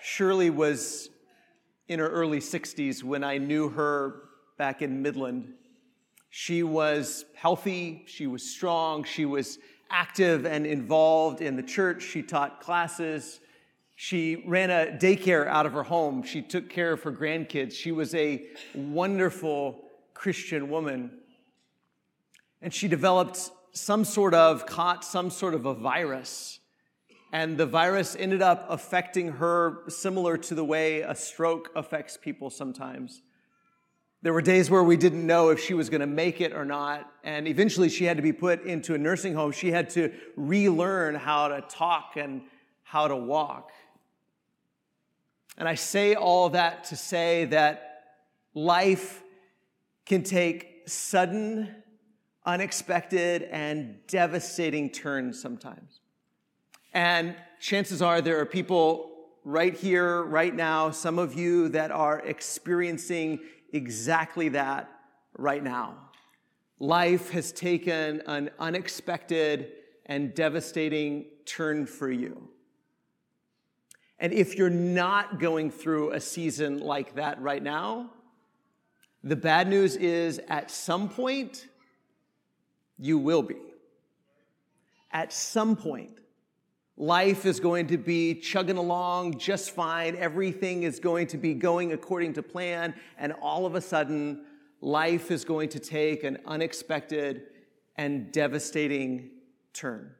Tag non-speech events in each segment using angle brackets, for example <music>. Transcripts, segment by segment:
Shirley was in her early 60s when I knew her back in Midland. She was healthy, she was strong, she was active and involved in the church. She taught classes. She ran a daycare out of her home. She took care of her grandkids. She was a wonderful Christian woman. And she developed some sort of, caught some sort of a virus and the virus ended up affecting her similar to the way a stroke affects people sometimes. There were days where we didn't know if she was going to make it or not. And eventually she had to be put into a nursing home. She had to relearn how to talk and how to walk. And I say all that to say that life can take sudden, unexpected, and devastating turns sometimes. And chances are there are people right here, right now, some of you that are experiencing exactly that right now. Life has taken an unexpected and devastating turn for you. And if you're not going through a season like that right now, the bad news is at some point, you will be. At some point, Life is going to be chugging along just fine. Everything is going to be going according to plan. And all of a sudden, life is going to take an unexpected and devastating turn.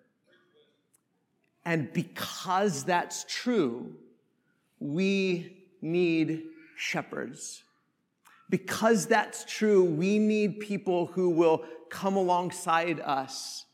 And because that's true, we need shepherds. Because that's true, we need people who will come alongside us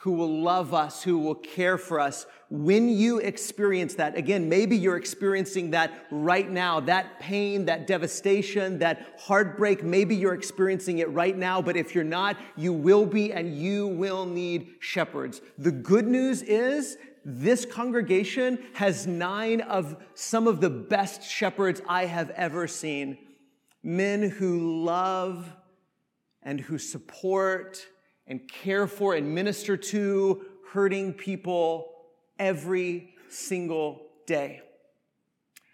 who will love us, who will care for us. When you experience that, again, maybe you're experiencing that right now, that pain, that devastation, that heartbreak, maybe you're experiencing it right now, but if you're not, you will be and you will need shepherds. The good news is this congregation has nine of some of the best shepherds I have ever seen. Men who love and who support and care for and minister to hurting people every single day.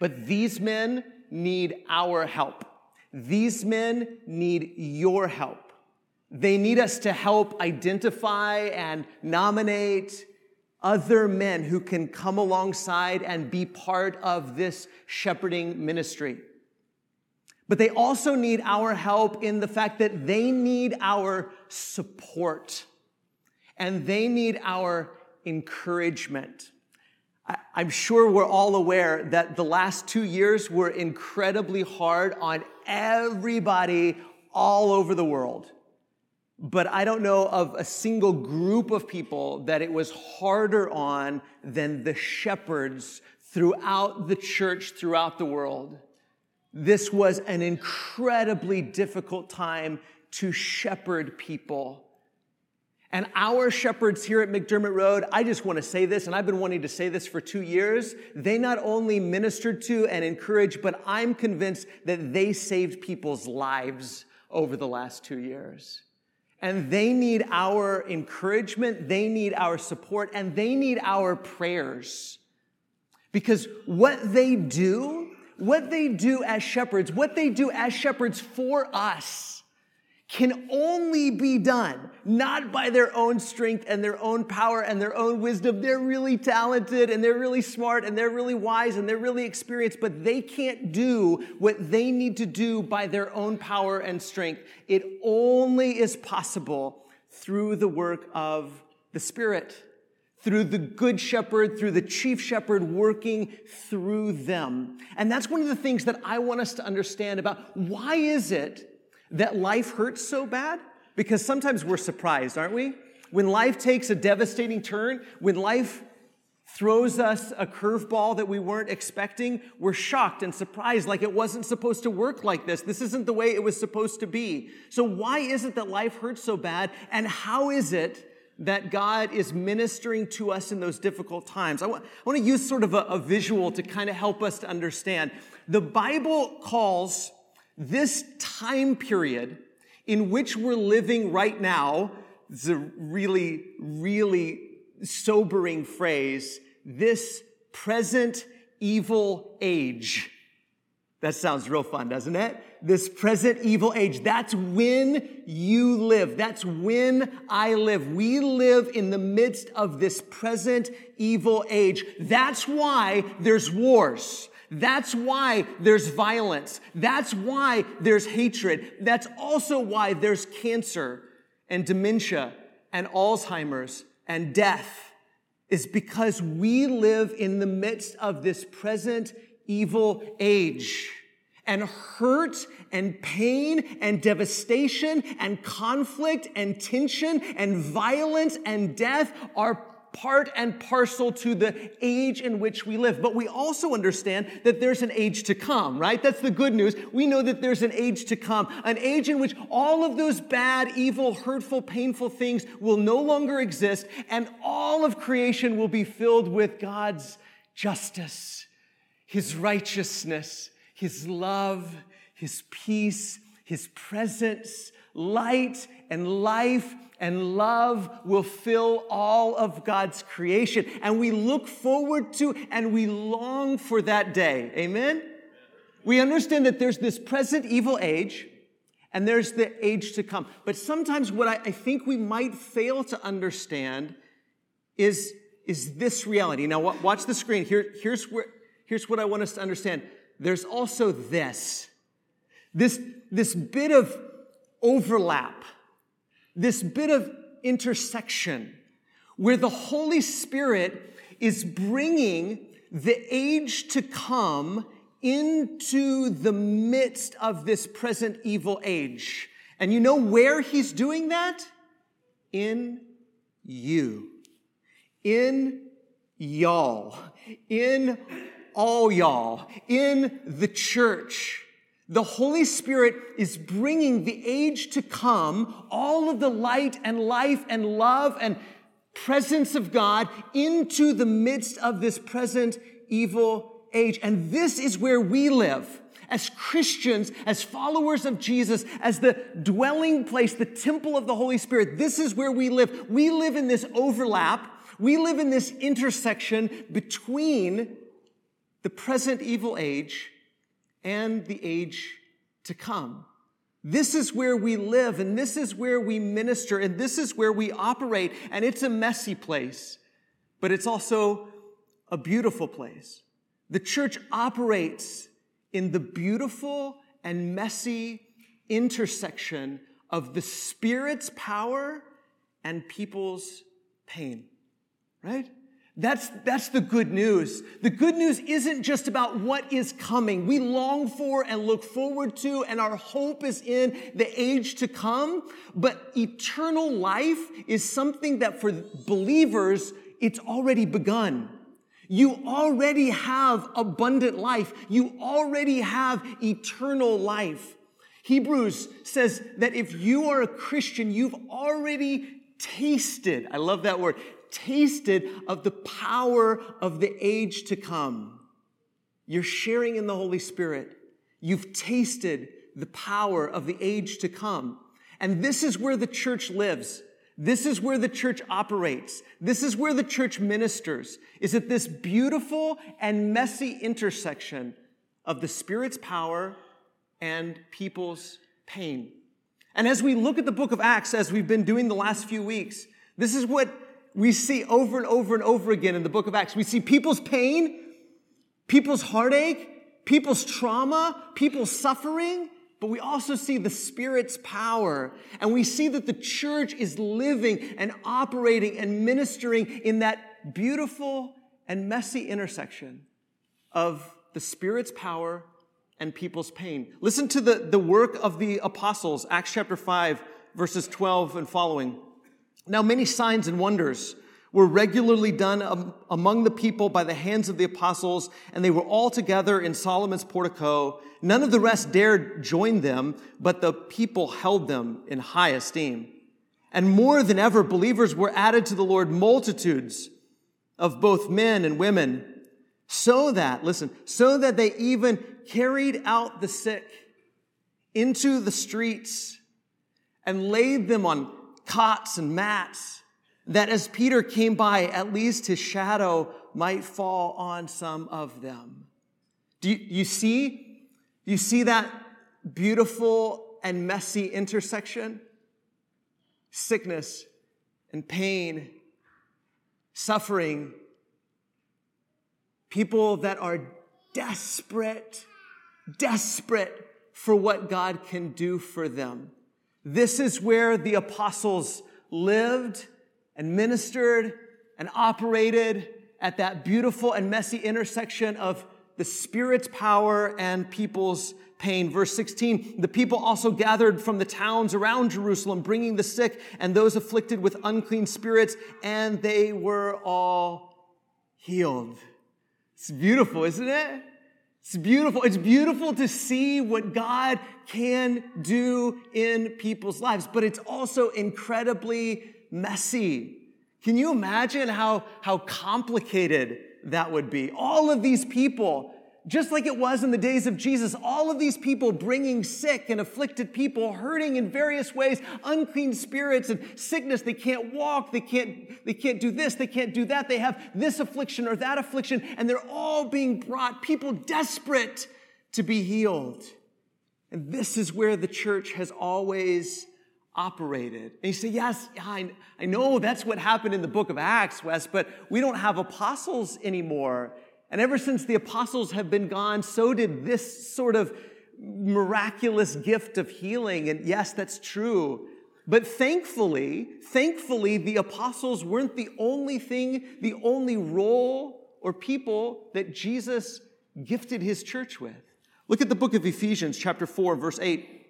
But these men need our help. These men need your help. They need us to help identify and nominate other men who can come alongside and be part of this shepherding ministry. But they also need our help in the fact that they need our support and they need our encouragement. I'm sure we're all aware that the last two years were incredibly hard on everybody all over the world. But I don't know of a single group of people that it was harder on than the shepherds throughout the church, throughout the world. This was an incredibly difficult time to shepherd people. And our shepherds here at McDermott Road, I just want to say this, and I've been wanting to say this for two years. They not only ministered to and encouraged, but I'm convinced that they saved people's lives over the last two years. And they need our encouragement, they need our support, and they need our prayers. Because what they do what they do as shepherds, what they do as shepherds for us, can only be done not by their own strength and their own power and their own wisdom. They're really talented and they're really smart and they're really wise and they're really experienced, but they can't do what they need to do by their own power and strength. It only is possible through the work of the Spirit through the good shepherd, through the chief shepherd working through them. And that's one of the things that I want us to understand about why is it that life hurts so bad? Because sometimes we're surprised, aren't we? When life takes a devastating turn, when life throws us a curveball that we weren't expecting, we're shocked and surprised like it wasn't supposed to work like this. This isn't the way it was supposed to be. So why is it that life hurts so bad? And how is it that God is ministering to us in those difficult times. I want, I want to use sort of a, a visual to kind of help us to understand. The Bible calls this time period in which we're living right now, it's a really, really sobering phrase, this present evil age. That sounds real fun, doesn't it? This present evil age. That's when you live. That's when I live. We live in the midst of this present evil age. That's why there's wars. That's why there's violence. That's why there's hatred. That's also why there's cancer and dementia and Alzheimer's and death is because we live in the midst of this present evil age. And hurt and pain and devastation and conflict and tension and violence and death are part and parcel to the age in which we live. But we also understand that there's an age to come, right? That's the good news. We know that there's an age to come, an age in which all of those bad, evil, hurtful, painful things will no longer exist, and all of creation will be filled with God's justice, His righteousness, His love, His peace, His presence, light and life and love will fill all of God's creation. And we look forward to and we long for that day. Amen? We understand that there's this present evil age and there's the age to come. But sometimes what I, I think we might fail to understand is, is this reality. Now, watch the screen. Here, here's, where, here's what I want us to understand. There's also this. This, this bit of overlap this bit of intersection where the Holy Spirit is bringing the age to come into the midst of this present evil age. And you know where he's doing that? In you. In y'all. In all y'all. In the church. The Holy Spirit is bringing the age to come, all of the light and life and love and presence of God into the midst of this present evil age. And this is where we live as Christians, as followers of Jesus, as the dwelling place, the temple of the Holy Spirit. This is where we live. We live in this overlap. We live in this intersection between the present evil age and the age to come. This is where we live and this is where we minister and this is where we operate. And it's a messy place, but it's also a beautiful place. The church operates in the beautiful and messy intersection of the Spirit's power and people's pain, right? That's, that's the good news. The good news isn't just about what is coming. We long for and look forward to, and our hope is in the age to come. But eternal life is something that for believers, it's already begun. You already have abundant life. You already have eternal life. Hebrews says that if you are a Christian, you've already tasted, I love that word, tasted of the power of the age to come. You're sharing in the Holy Spirit. You've tasted the power of the age to come. And this is where the church lives. This is where the church operates. This is where the church ministers, is at this beautiful and messy intersection of the Spirit's power and people's pain. And as we look at the book of Acts, as we've been doing the last few weeks, this is what we see over and over and over again in the book of Acts. We see people's pain, people's heartache, people's trauma, people's suffering, but we also see the Spirit's power. And we see that the church is living and operating and ministering in that beautiful and messy intersection of the Spirit's power and people's pain. Listen to the, the work of the apostles, Acts chapter 5, verses 12 and following. Now, many signs and wonders were regularly done among the people by the hands of the apostles, and they were all together in Solomon's portico. None of the rest dared join them, but the people held them in high esteem. And more than ever, believers were added to the Lord multitudes of both men and women, so that, listen, so that they even carried out the sick into the streets and laid them on cots and mats that as Peter came by, at least his shadow might fall on some of them. Do you, you see? You see that beautiful and messy intersection? Sickness and pain, suffering, people that are desperate, desperate for what God can do for them. This is where the apostles lived and ministered and operated at that beautiful and messy intersection of the Spirit's power and people's pain. Verse 16, the people also gathered from the towns around Jerusalem, bringing the sick and those afflicted with unclean spirits, and they were all healed. It's beautiful, isn't it? It's beautiful. It's beautiful to see what God can do in people's lives, but it's also incredibly messy. Can you imagine how, how complicated that would be? All of these people, just like it was in the days of Jesus, all of these people bringing sick and afflicted people, hurting in various ways, unclean spirits and sickness. They can't walk, they can't, they can't do this, they can't do that. They have this affliction or that affliction, and they're all being brought, people desperate to be healed. And this is where the church has always operated. And you say, yes, I, I know that's what happened in the book of Acts, Wes, but we don't have apostles anymore. And ever since the apostles have been gone, so did this sort of miraculous gift of healing. And yes, that's true. But thankfully, thankfully, the apostles weren't the only thing, the only role or people that Jesus gifted his church with. Look at the book of Ephesians, chapter 4, verse 8.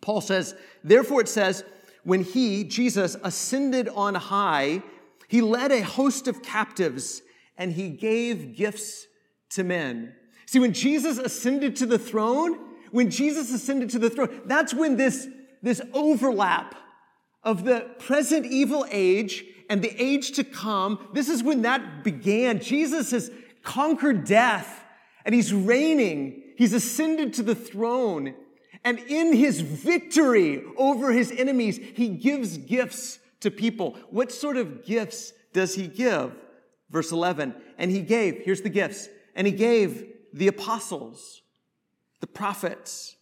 Paul says, Therefore it says, when he, Jesus, ascended on high, he led a host of captives and he gave gifts to men. See, when Jesus ascended to the throne, when Jesus ascended to the throne, that's when this, this overlap of the present evil age and the age to come, this is when that began. Jesus has conquered death and he's reigning. He's ascended to the throne. And in his victory over his enemies, he gives gifts to people. What sort of gifts does he give? Verse 11, and he gave, here's the gifts, and he gave the apostles, the prophets,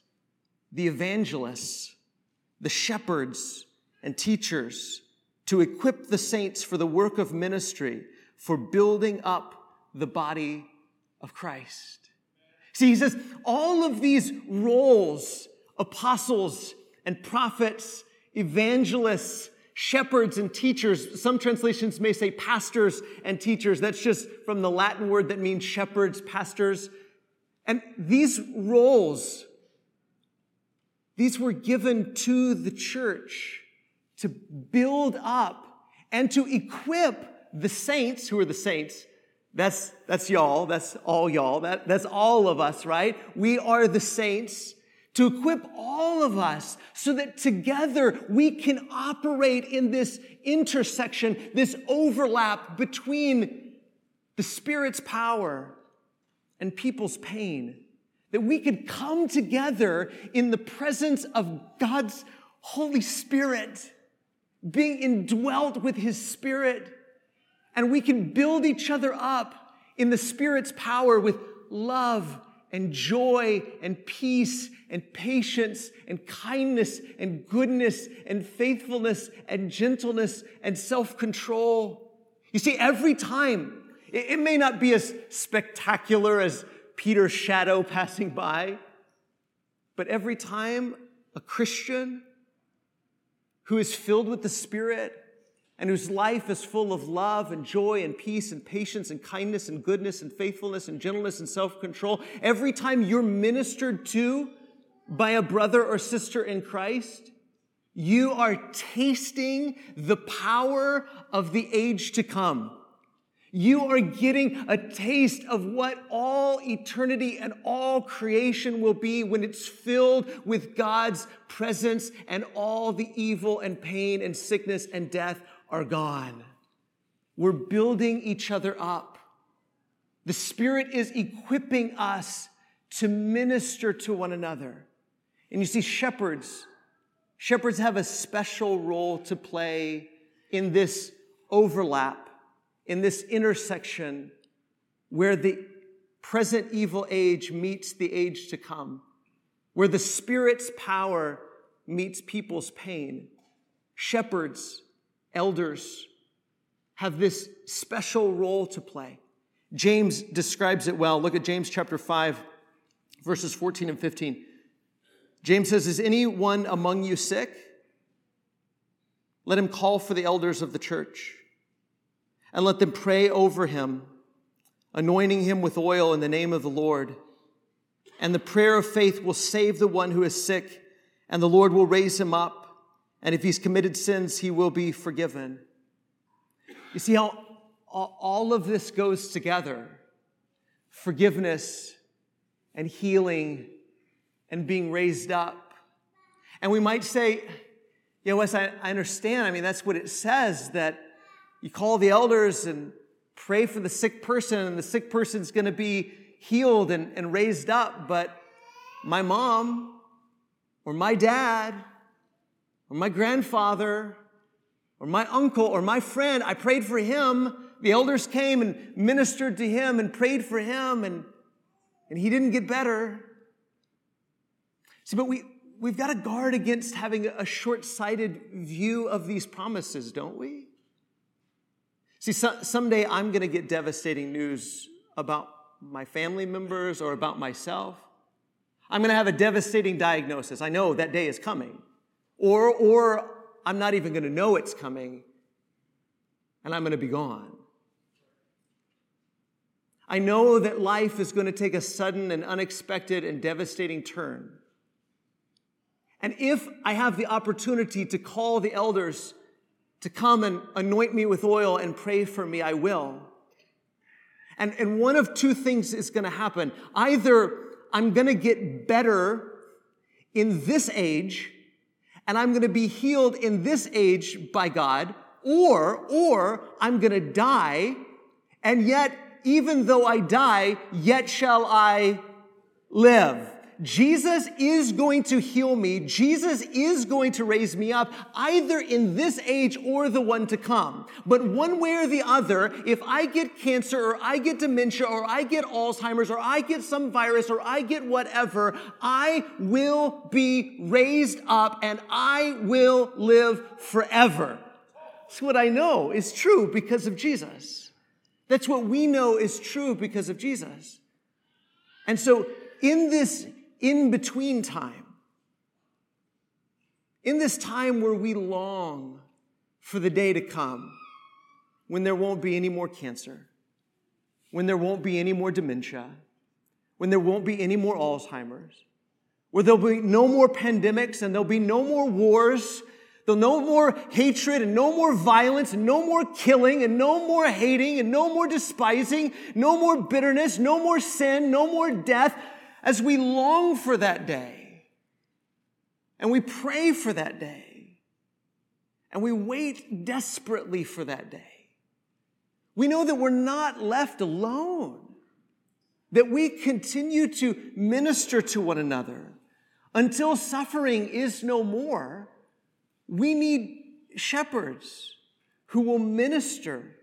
the evangelists, the shepherds, and teachers to equip the saints for the work of ministry, for building up the body of Christ. See, he says all of these roles apostles and prophets, evangelists, shepherds and teachers. Some translations may say pastors and teachers. That's just from the Latin word that means shepherds, pastors. And these roles, these were given to the church to build up and to equip the saints, who are the saints. That's, that's y'all. That's all y'all. That, that's all of us, right? We are the saints to equip all of us so that together we can operate in this intersection, this overlap between the Spirit's power and people's pain. That we could come together in the presence of God's Holy Spirit, being indwelt with His Spirit, and we can build each other up in the Spirit's power with love and joy and peace and patience and kindness and goodness and faithfulness and gentleness and self control. You see, every time, it, may not be as spectacular as Peter's shadow <laughs> passing by, but every time a Christian who is filled with the Spirit and whose life is full of love and joy and peace and patience and kindness and goodness and faithfulness and gentleness and self control, every time you're ministered to by a brother or sister in Christ, you are tasting the power of the age to come. You are getting a taste of what all eternity and all creation will be when it's filled with God's presence and all the evil and pain and sickness and death are gone. We're building each other up. The Spirit is equipping us to minister to one another. And you see, shepherds, shepherds have a special role to play in this overlap, in this intersection where the present evil age meets the age to come, where the Spirit's power meets people's pain. Shepherds, elders have this special role to play. James describes it well. Look at James chapter 5, verses 14 and 15. James says, Is anyone among you sick? Let him call for the elders of the church and let them pray over him, anointing him with oil in the name of the Lord. And the prayer of faith will save the one who is sick, and the Lord will raise him up. And if he's committed sins, he will be forgiven. You see how all of this goes together forgiveness and healing and being raised up. And we might say, yeah, Wes, I, I understand. I mean, that's what it says that you call the elders and pray for the sick person, and the sick person's going to be healed and, and raised up. But my mom, or my dad, or my grandfather, or my uncle, or my friend, I prayed for him. The elders came and ministered to him and prayed for him, and, and he didn't get better. See, but we, we've got to guard against having a short sighted view of these promises, don't we? See, so, someday I'm going to get devastating news about my family members or about myself. I'm going to have a devastating diagnosis. I know that day is coming. Or, or I'm not even going to know it's coming and I'm going to be gone. I know that life is going to take a sudden and unexpected and devastating turn. And if I have the opportunity to call the elders to come and anoint me with oil and pray for me, I will. And, and one of two things is going to happen. Either I'm going to get better in this age, and I'm going to be healed in this age by God, or, or I'm going to die, and yet, even though I die, yet shall I live. Jesus is going to heal me. Jesus is going to raise me up either in this age or the one to come. But one way or the other, if I get cancer or I get dementia or I get Alzheimer's or I get some virus or I get whatever, I will be raised up and I will live forever. That's what I know is true because of Jesus. That's what we know is true because of Jesus. And so in this in between time, in this time where we long for the day to come when there won't be any more cancer, when there won't be any more dementia, when there won't be any more Alzheimer's, where there'll be no more pandemics and there'll be no more wars, there'll no more hatred and no more violence and no more killing and no more hating and no more despising, no more bitterness, no more sin, no more death as we long for that day and we pray for that day and we wait desperately for that day, we know that we're not left alone, that we continue to minister to one another until suffering is no more. We need shepherds who will minister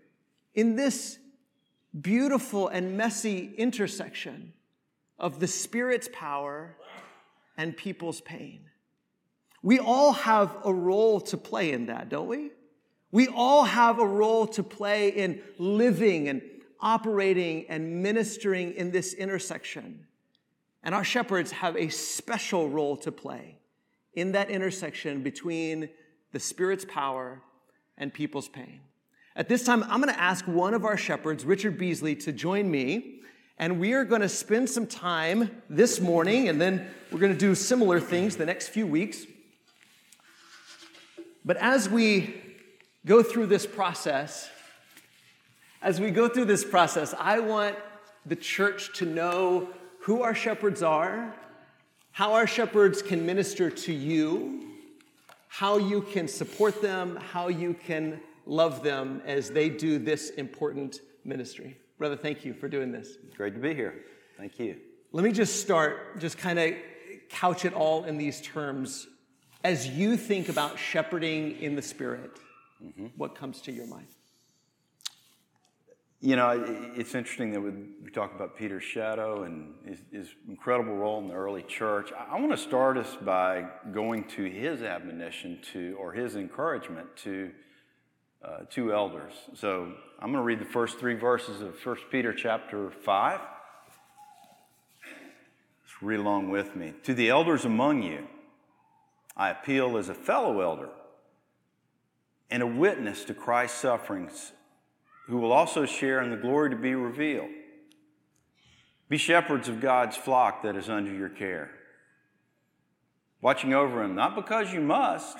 in this beautiful and messy intersection of the Spirit's power and people's pain. We all have a role to play in that, don't we? We all have a role to play in living and operating and ministering in this intersection. And our shepherds have a special role to play in that intersection between the Spirit's power and people's pain. At this time, I'm going to ask one of our shepherds, Richard Beasley, to join me and we are going to spend some time this morning, and then we're going to do similar things the next few weeks. But as we go through this process, as we go through this process, I want the church to know who our shepherds are, how our shepherds can minister to you, how you can support them, how you can love them as they do this important ministry. Brother, thank you for doing this. Great to be here. Thank you. Let me just start, just kind of couch it all in these terms. As you think about shepherding in the Spirit, mm-hmm. what comes to your mind? You know, it's interesting that we talk about Peter's shadow and his, his incredible role in the early church. I want to start us by going to his admonition to, or his encouragement to uh, two elders. So I'm going to read the first three verses of 1 Peter chapter 5. Just read along with me. To the elders among you, I appeal as a fellow elder and a witness to Christ's sufferings who will also share in the glory to be revealed. Be shepherds of God's flock that is under your care, watching over him, not because you must,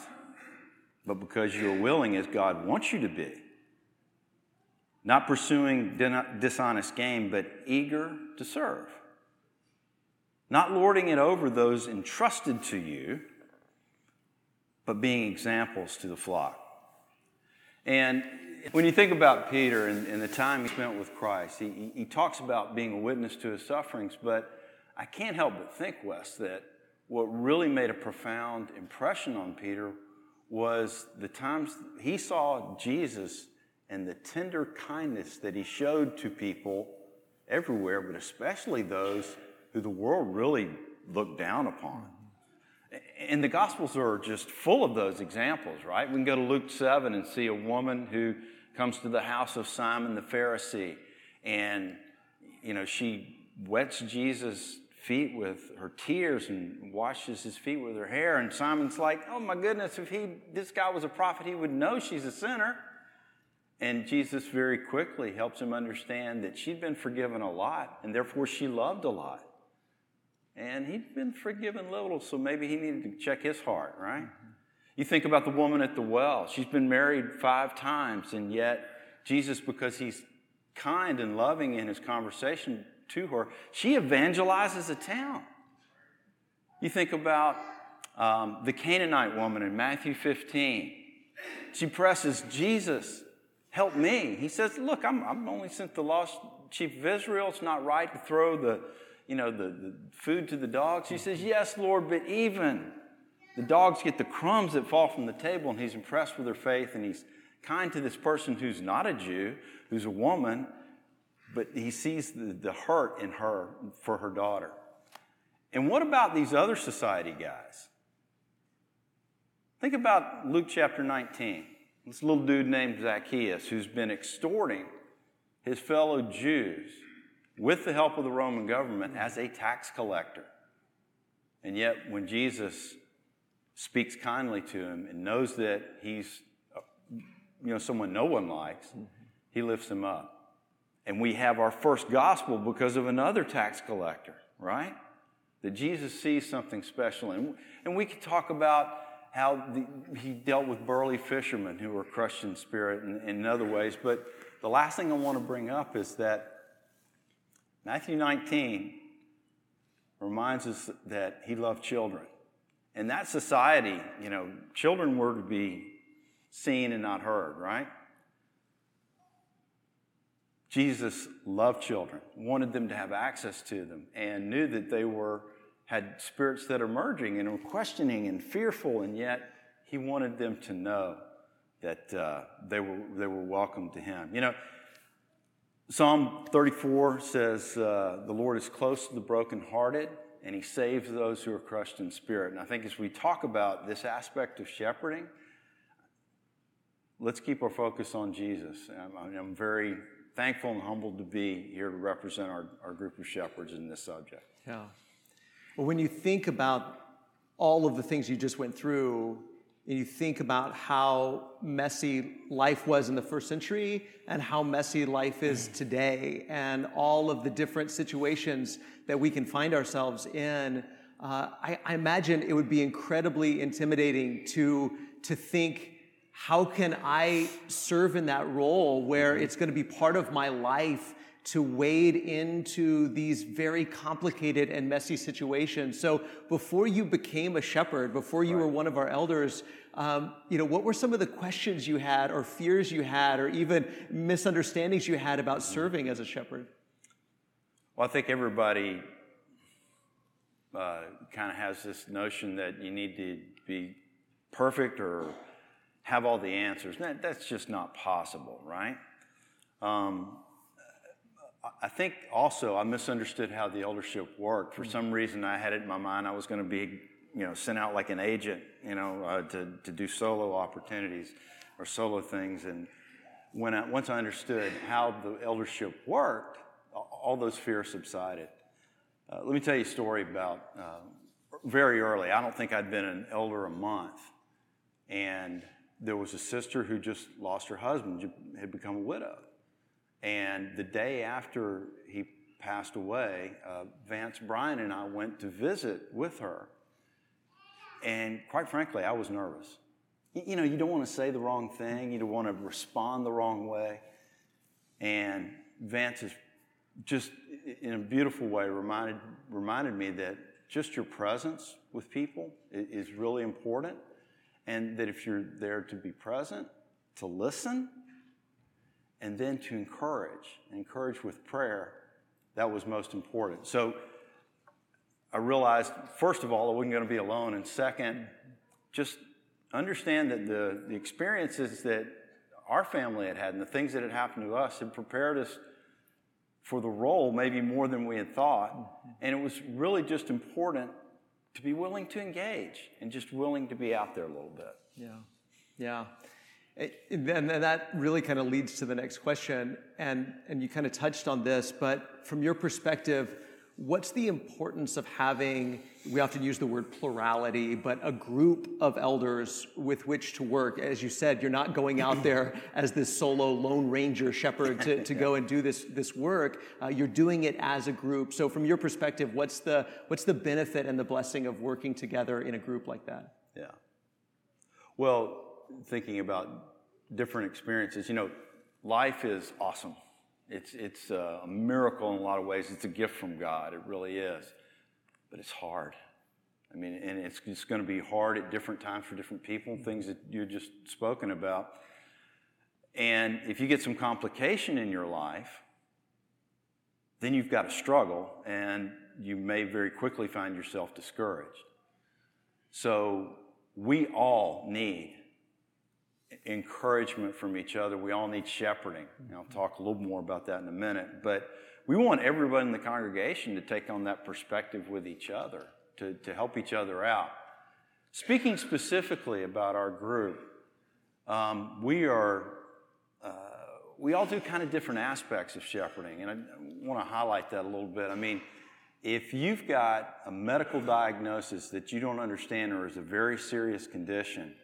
but because you are willing as God wants you to be. Not pursuing dishonest gain, but eager to serve. Not lording it over those entrusted to you, but being examples to the flock. And when you think about Peter and, and, the time he spent with Christ, he, he talks about being a witness to his sufferings, but I can't help but think, Wes, that what really made a profound impression on Peter was the times he saw Jesus and the tender kindness that he showed to people everywhere, but especially those who the world really looked down upon. And the Gospels are just full of those examples, right? We can go to Luke 7 and see a woman who comes to the house of Simon the Pharisee, and, you know, she wets Jesus' feet with her tears and washes his feet with her hair. And Simon's like, oh my goodness, if he, this guy was a prophet, he would know she's a sinner. And Jesus very quickly helps him understand that she'd been forgiven a lot, and therefore she loved a lot. And he'd been forgiven little, so maybe he needed to check his heart, right? You think about the woman at the well. She's been married five times, and yet Jesus, because he's kind and loving in his conversation to her, she evangelizes a town. You think about um, the Canaanite woman in Matthew 15. She presses, Jesus, help me. He says, Look, I'm, I'm only sent the lost chief of Israel. It's not right to throw the you know, the, the food to the dogs? She says, Yes, Lord, but even the dogs get the crumbs that fall from the table, and he's impressed with her faith, and he's kind to this person who's not a Jew, who's a woman, but he sees the, the hurt in her for her daughter. And what about these other society guys? Think about Luke chapter 19. This little dude named Zacchaeus who's been extorting his fellow Jews with the help of the Roman government as a tax collector. And yet, when Jesus speaks kindly to him and knows that he's uh, you know someone no one likes, he lifts him up. And we have our first gospel because of another tax collector, right? That Jesus sees something special. And, and we could talk about how the, he dealt with burly fishermen who were crushed in spirit and, and in other ways. But the last thing I want to bring up is that Matthew 19 reminds us that he loved children. In that society, you know, children were to be seen and not heard, right? Jesus loved children, wanted them to have access to them, and knew that they were had spirits that are merging and were questioning and fearful, and yet he wanted them to know that uh, they were they were welcome to him. You know, Psalm 34 says, uh, The Lord is close to the brokenhearted, and he saves those who are crushed in spirit. And I think as we talk about this aspect of shepherding, let's keep our focus on Jesus. I'm, I'm very thankful and humbled to be here to represent our, our group of shepherds in this subject. Yeah. Well, when you think about all of the things you just went through, and you think about how messy life was in the first century and how messy life is today, and all of the different situations that we can find ourselves in, uh, I, I imagine it would be incredibly intimidating to, to think how can I serve in that role where it's going to be part of my life to wade into these very complicated and messy situations. So before you became a shepherd, before you right. were one of our elders, um, you know, what were some of the questions you had or fears you had or even misunderstandings you had about serving as a shepherd? Well, I think everybody uh, kind of has this notion that you need to be perfect or have all the answers. That, that's just not possible, right? Um, I think also I misunderstood how the eldership worked. For some reason, I had it in my mind I was going to be, you know, sent out like an agent, you know, uh, to, to do solo opportunities or solo things. And when I, once I understood how the eldership worked, all those fears subsided. Uh, let me tell you a story about uh, very early. I don't think I'd been an elder a month. And there was a sister who just lost her husband, had become a widow. And the day after he passed away, uh, Vance Bryan and I went to visit with her. And quite frankly, I was nervous. You know, you don't want to say the wrong thing, you don't want to respond the wrong way. And Vance is just in a beautiful way reminded, reminded me that just your presence with people is really important. And that if you're there to be present, to listen, and then to encourage, encourage with prayer, that was most important. So I realized, first of all, I wasn't going to be alone. And second, just understand that the, the experiences that our family had had and the things that had happened to us had prepared us for the role maybe more than we had thought. Mm-hmm. And it was really just important to be willing to engage and just willing to be out there a little bit. Yeah. Yeah. And that really kind of leads to the next question. And, and you kind of touched on this, but from your perspective, what's the importance of having, we often use the word plurality, but a group of elders with which to work? As you said, you're not going out there <clears throat> as this solo lone ranger shepherd to, to go and do this, this work. Uh, you're doing it as a group. So from your perspective, what's the, what's the benefit and the blessing of working together in a group like that? Yeah. Well, thinking about different experiences. You know, life is awesome. It's, it's a miracle in a lot of ways. It's a gift from God. It really is. But it's hard. I mean, and it's, it's going to be hard at different times for different people, mm-hmm. things that you just spoken about. And if you get some complication in your life, then you've got a struggle, and you may very quickly find yourself discouraged. So we all need encouragement from each other. We all need shepherding. And I'll talk a little more about that in a minute. But we want everybody in the congregation to take on that perspective with each other, to, to help each other out. Speaking specifically about our group, um, we are, uh, we all do kind of different aspects of shepherding. And I want to highlight that a little bit. I mean, if you've got a medical diagnosis that you don't understand or is a very serious condition,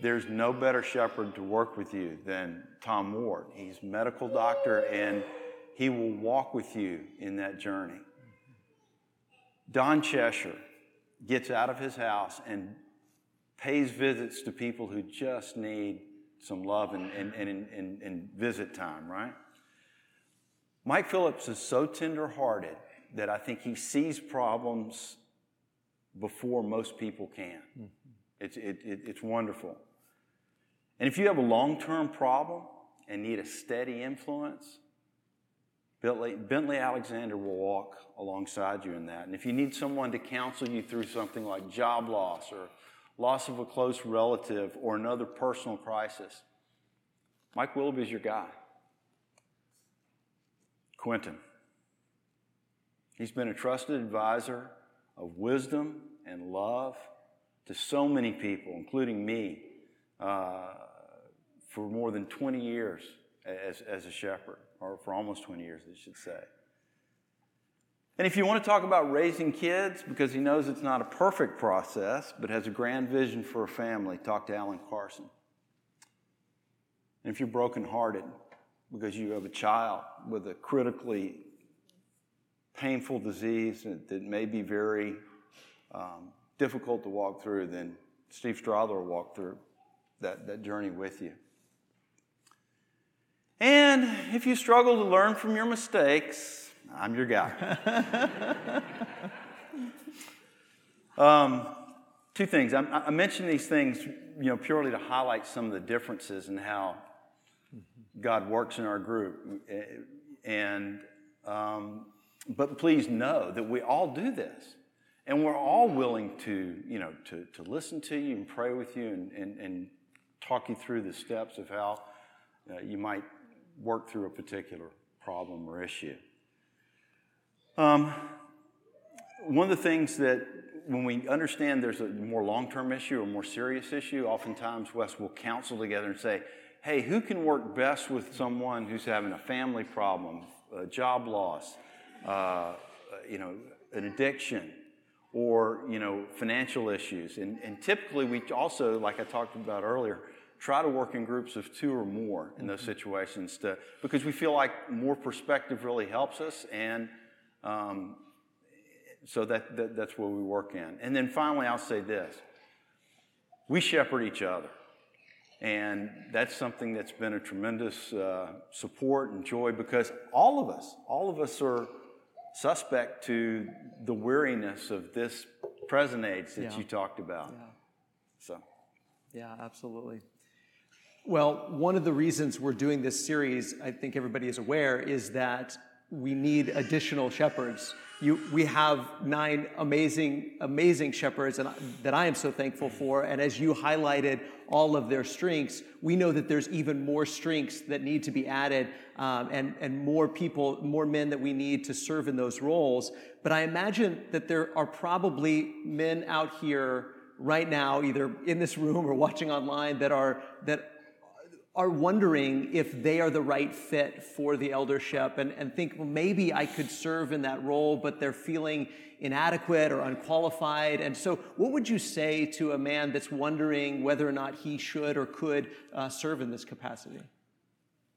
there's no better shepherd to work with you than Tom Ward. He's medical doctor and he will walk with you in that journey. Don Cheshire gets out of his house and pays visits to people who just need some love and, and, and, and, and visit time, right? Mike Phillips is so tenderhearted that I think he sees problems before most people can. Mm-hmm. It's, it, it, it's wonderful. And if you have a long term problem and need a steady influence, Bentley, Alexander will walk alongside you in that. And if you need someone to counsel you through something like job loss or loss of a close relative or another personal crisis, Mike Willoughby is your guy. Quentin. He's been a trusted advisor of wisdom and love to so many people, including me, uh, for more than 20 years as, as a shepherd, or for almost 20 years, I should say. And if you want to talk about raising kids, because he knows it's not a perfect process, but has a grand vision for a family, talk to Alan Carson. And if you're brokenhearted because you have a child with a critically painful disease that may be very um, difficult to walk through, then Steve Strother will walk through that, that journey with you. And if you struggle to learn from your mistakes, I'm your guy. <laughs> um, two things. I, I mentioned these things, you know, purely to highlight some of the differences in how God works in our group. And, um, but please know that we all do this. And we're all willing to, you know, to, to listen to you and pray with you and, and, and talk you through the steps of how uh, you might work through a particular problem or issue. Um, one of the things that when we understand there's a more long-term issue or more serious issue, oftentimes Wes will counsel together and say, hey, who can work best with someone who's having a family problem, a job loss, uh, you know, an addiction, or you know, financial issues. And, and typically, we also, like I talked about earlier, try to work in groups of two or more in those situations to, because we feel like more perspective really helps us and um, so that, that, that's what we work in. And then finally i'll say this. We shepherd each other. And that's something that's been a tremendous uh, support and joy because all of us all of us are suspect to the weariness of this present age that yeah. you talked about. Yeah. so. Yeah absolutely well, one of the reasons we're doing this series, I think everybody is aware, is that we need additional shepherds. You, we have nine amazing, amazing shepherds and, that I am so thankful for. And as you highlighted all of their strengths, we know that there's even more strengths that need to be added um, and, and more people, more men that we need to serve in those roles. But I imagine that there are probably men out here right now, either in this room or watching online, that are, that are wondering if they are the right fit for the eldership and, and think, well, maybe I could serve in that role, but they're feeling inadequate or unqualified. And so, what would you say to a man that's wondering whether or not he should or could uh, serve in this capacity?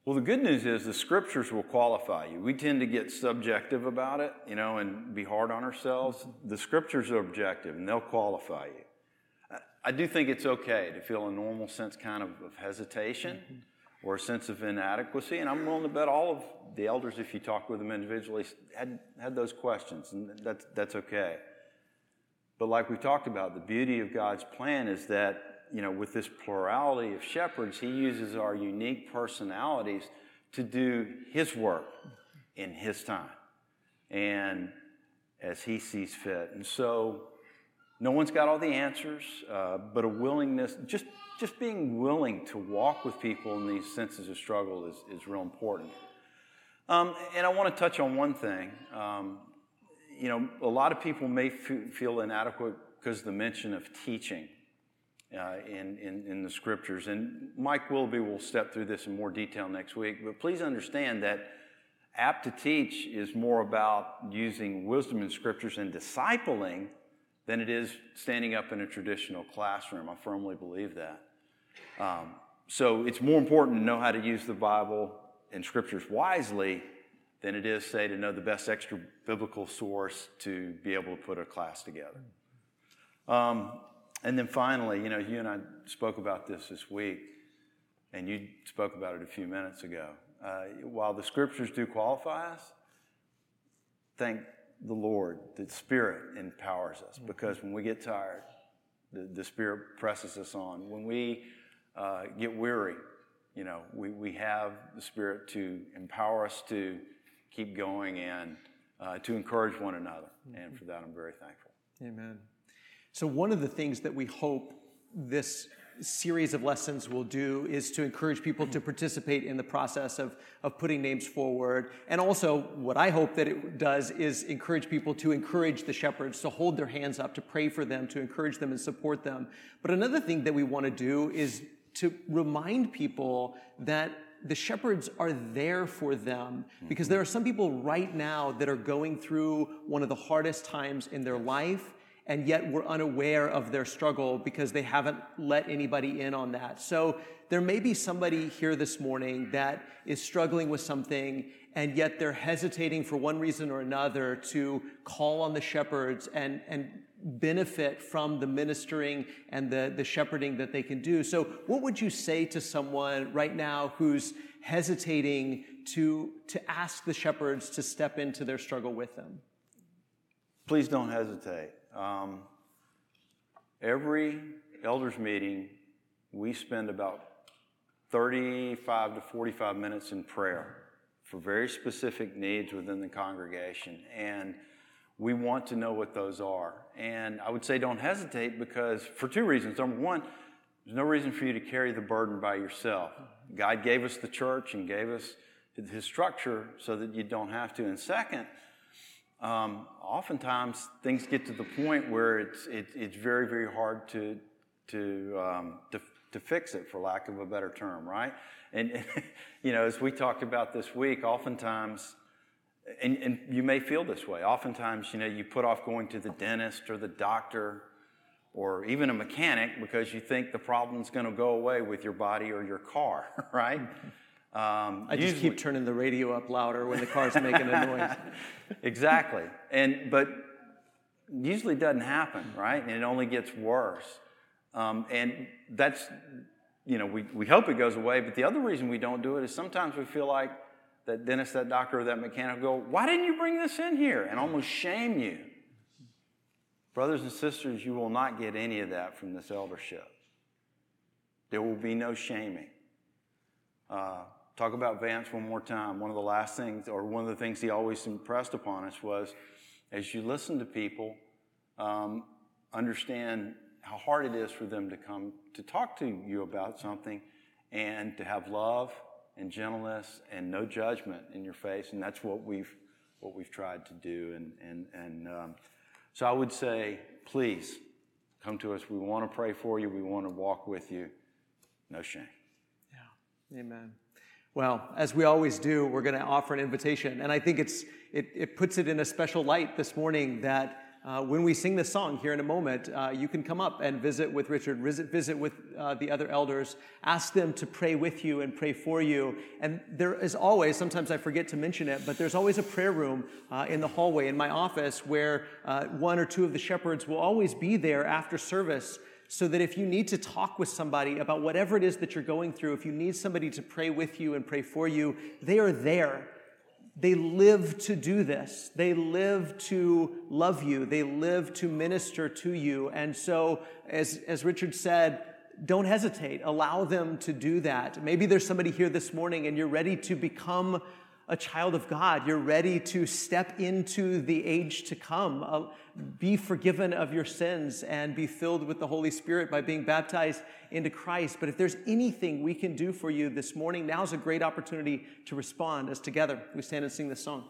Well, the good news is the scriptures will qualify you. We tend to get subjective about it, you know, and be hard on ourselves. The scriptures are objective and they'll qualify you. I do think it's okay to feel a normal sense kind of, of hesitation mm-hmm. or a sense of inadequacy. And I'm willing to bet all of the elders, if you talk with them individually, had, had those questions, and that's, that's okay. But like we talked about, the beauty of God's plan is that, you know, with this plurality of shepherds, He uses our unique personalities to do His work in His time and as He sees fit. And so, no one's got all the answers, uh, but a willingness, just, just being willing to walk with people in these senses of struggle is, is real important. Um, and I want to touch on one thing. Um, you know, a lot of people may f- feel inadequate because the mention of teaching uh, in, in, in, the scriptures. And Mike Willoughby will step through this in more detail next week. But please understand that apt to teach is more about using wisdom in scriptures and discipling than it is standing up in a traditional classroom. I firmly believe that. Um, so it's more important to know how to use the Bible and scriptures wisely than it is, say, to know the best extra biblical source to be able to put a class together. Um, and then finally, you know, you and I spoke about this this week, and you spoke about it a few minutes ago. Uh, while the scriptures do qualify us, thank the Lord, the Spirit empowers us mm-hmm. because when we get tired, the, the Spirit presses us on. When we uh, get weary, you know, we, we have the Spirit to empower us to keep going and uh, to encourage one another. Mm-hmm. And for that, I'm very thankful. Amen. So, one of the things that we hope this series of lessons will do is to encourage people to participate in the process of, of putting names forward. And also, what I hope that it does is encourage people to encourage the shepherds, to hold their hands up, to pray for them, to encourage them and support them. But another thing that we want to do is to remind people that the shepherds are there for them because there are some people right now that are going through one of the hardest times in their life and yet we're unaware of their struggle because they haven't let anybody in on that. So there may be somebody here this morning that is struggling with something and yet they're hesitating for one reason or another to call on the shepherds and, and benefit from the ministering and the, the shepherding that they can do. So what would you say to someone right now who's hesitating to, to ask the shepherds to step into their struggle with them? Please don't hesitate. Um, every elders meeting, we spend about 35 to 45 minutes in prayer for very specific needs within the congregation. And we want to know what those are. And I would say don't hesitate because, for two reasons. Number one, there's no reason for you to carry the burden by yourself. God gave us the church and gave us his structure so that you don't have to. And second, um, oftentimes things get to the point where it's, it, it's very, very hard to, to, um, to, to fix it, for lack of a better term, right? And, <laughs> you know, as we talked about this week, oftentimes, and, and you may feel this way, oftentimes, you know, you put off going to the dentist or the doctor or even a mechanic because you think the problem's going to go away with your body or your car, <laughs> right? Um, I just keep turning the radio up louder when the car's making a noise. <laughs> exactly, and but usually doesn't happen, right? And it only gets worse. Um, and that's, you know, we, we hope it goes away. But the other reason we don't do it is sometimes we feel like that dentist, that doctor, or that mechanic go, "Why didn't you bring this in here?" and almost shame you. Brothers and sisters, you will not get any of that from this eldership. There will be no shaming. Uh, talk about Vance one more time. One of the last things, or one of the things he always impressed upon us was as you listen to people, um, understand how hard it is for them to come to talk to you about something and to have love and gentleness and no judgment in your face. And that's what we've, what we've tried to do. And, and, and um, so I would say, please come to us. We want to pray for you. We want to walk with you. No shame. Yeah. Amen. Well, as we always do, we're going to offer an invitation. And I think it's, it, it puts it in a special light this morning that uh, when we sing this song here in a moment, uh, you can come up and visit with Richard, visit, with uh, the other elders, ask them to pray with you and pray for you. And there is always, sometimes I forget to mention it, but there's always a prayer room uh, in the hallway in my office where uh, one or two of the shepherds will always be there after service so that if you need to talk with somebody about whatever it is that you're going through, if you need somebody to pray with you and pray for you, they are there they live to do this. They live to love you. They live to minister to you. And so, as, as Richard said, don't hesitate. Allow them to do that. Maybe there's somebody here this morning and you're ready to become a child of God. You're ready to step into the age to come. Uh, be forgiven of your sins and be filled with the Holy Spirit by being baptized into Christ. But if there's anything we can do for you this morning, now's a great opportunity to respond as together we stand and sing this song.